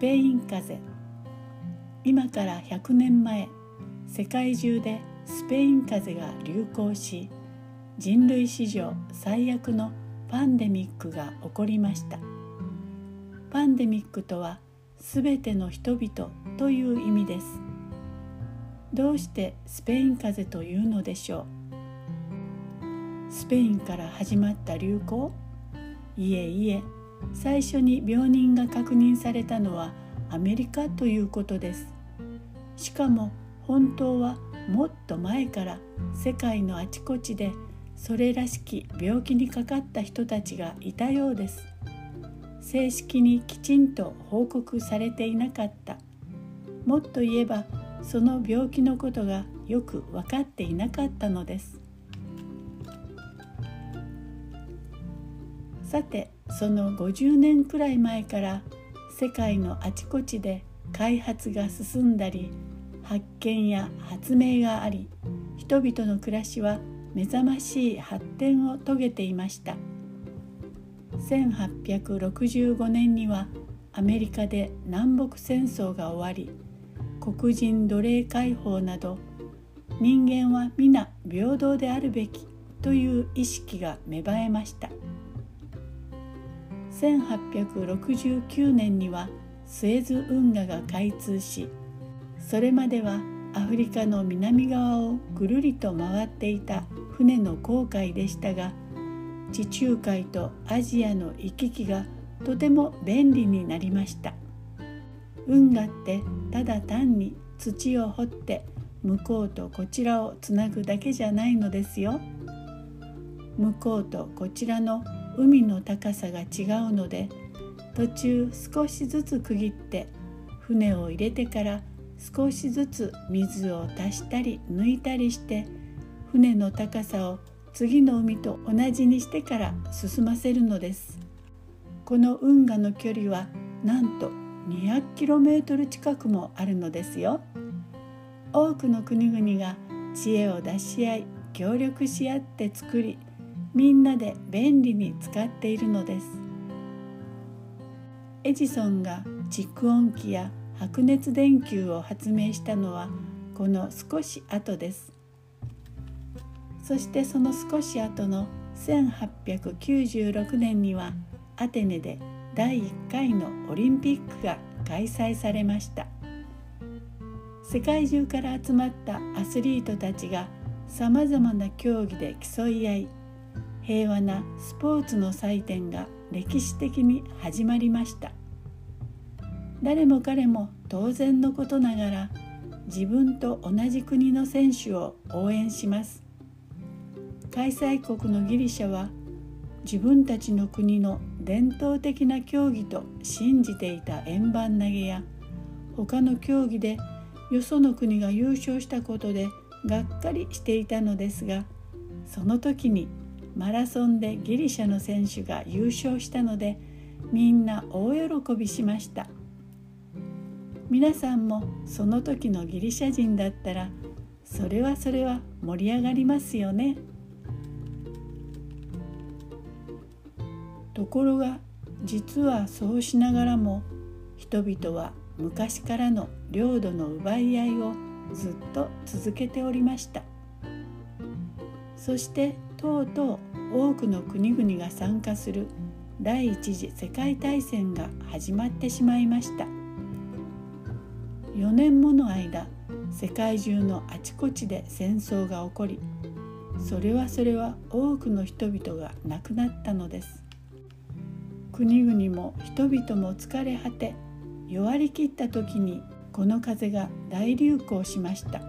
スペイン風邪。今から100年前世界中でスペイン風邪が流行し人類史上最悪のパンデミックが起こりました。パンデミックとはすべての人々という意味です。どうしてスペイン風邪というのでしょう？スペインから始まった流行？いえいえ最初に病人が確認されたのはアメリカということです。しかも本当はもっと前から世界のあちこちでそれらしき病気にかかった人たちがいたようです。正式にきちんと報告されていなかった。もっと言えばその病気のことがよく分かっていなかったのです。さてその50年くらい前から世界のあちこちで開発が進んだり発見や発明があり人々の暮らしは目覚ましい発展を遂げていました。1865年にはアメリカで南北戦争が終わり黒人奴隷解放など人間は皆平等であるべきという意識が芽生えました。1869年にはスエズ運河が開通しそれまではアフリカの南側をぐるりと回っていた船の航海でしたが地中海とアジアの行き来がとても便利になりました。運河ってただ単に土を掘って向こうとこちらをつなぐだけじゃないのですよ。向こうとこちらの海の高さが違うので途中少しずつ区切って船を入れてから少しずつ水を足したり抜いたりして船の高さを次の海と同じにしてから進ませるのです。この運河の距離はなんと 200km 近くもあるのですよ。多くの国々が知恵を出し合い協力し合って作りみんなで便利に使っているのです。エジソンが蓄音機や白熱電球を発明したのはこの少し後です。そしてその少し後の1896年にはアテネで第1回のオリンピックが開催されました。世界中から集まったアスリートたちがさまざまな競技で競い合い平和なスポーツの祭典が歴史的に始まりました。誰も彼も当然のことながら自分と同じ国の選手を応援します。開催国のギリシャは自分たちの国の伝統的な競技と信じていた円盤投げや他の競技でよその国が優勝したことでがっかりしていたのですがその時にマラソンでギリシャの選手が優勝したのでみんな大喜びしました。皆さんもその時のギリシャ人だったらそれはそれは盛り上がりますよね。ところが実はそうしながらも人々は昔からの領土の奪い合いをずっと続けておりました。そしてとうとう多くの国々が参加する第一次世界大戦が始まってしまいました。4年もの間世界中のあちこちで戦争が起こりそれはそれは多くの人々が亡くなったのです。国々も人々も疲れ果て弱りきった時にこの風が大流行しました。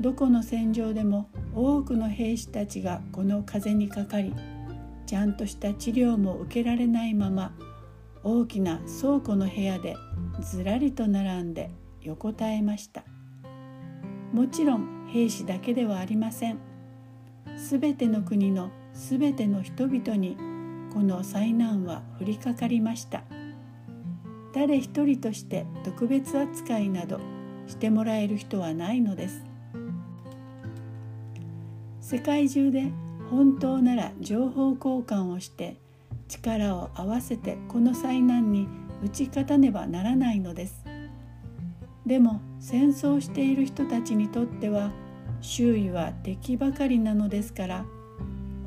どこの戦場でも多くの兵士たちがこの風にかかりちゃんとした治療も受けられないまま大きな倉庫の部屋でずらりと並んで横たえました。もちろん兵士だけではありません。すべての国のすべての人々にこの災難は降りかかりました。誰一人として特別扱いなどしてもらえる人はないのです。世界中で本当なら情報交換をして力を合わせてこの災難に打ち勝たねばならないのです。でも戦争している人たちにとっては周囲は敵ばかりなのですから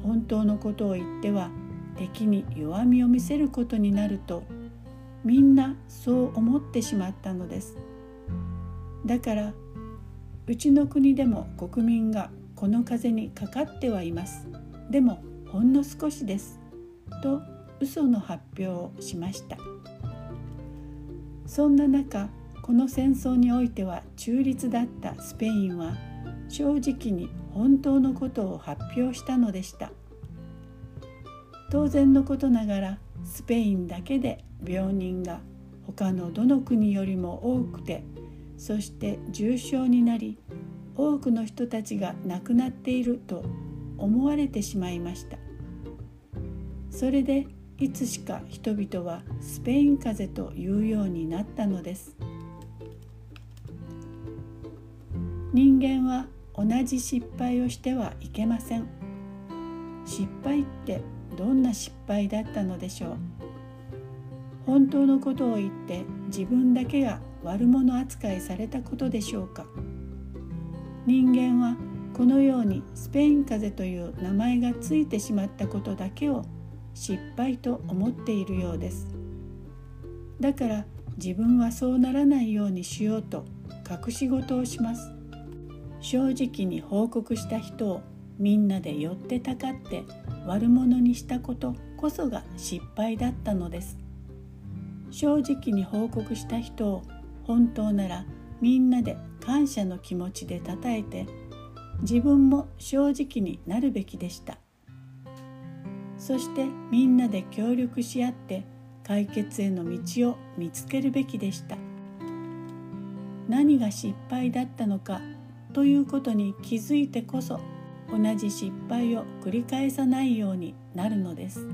本当のことを言っては敵に弱みを見せることになるとみんなそう思ってしまったのです。だからうちの国でも国民がこの風にかかってはいます。でもほんの少しです。と嘘の発表をしました。そんな中この戦争においては中立だったスペインは正直に本当のことを発表したのでした。当然のことながらスペインだけで病人が他のどの国よりも多くてそして重症になり多くの人たちが亡くなっていると思われてしまいました。それでいつしか人々はスペイン風邪というようになったのです。人間は同じ失敗をしてはいけません。失敗ってどんな失敗だったのでしょう。本当のことを言って自分だけが悪者扱いされたことでしょうか。人間はこのようにスペイン風邪という名前がついてしまったことだけを失敗と思っているようです。だから自分はそうならないようにしようと隠し事をします。正直に報告した人をみんなで寄ってたかって悪者にしたことこそが失敗だったのです。正直に報告した人を本当ならみんなで感謝の気持ちでたたえて自分も正直になるべきでしたそしてみんなで協力し合って解決への道を見つけるべきでした何が失敗だったのかということに気づいてこそ同じ失敗を繰り返さないようになるのです。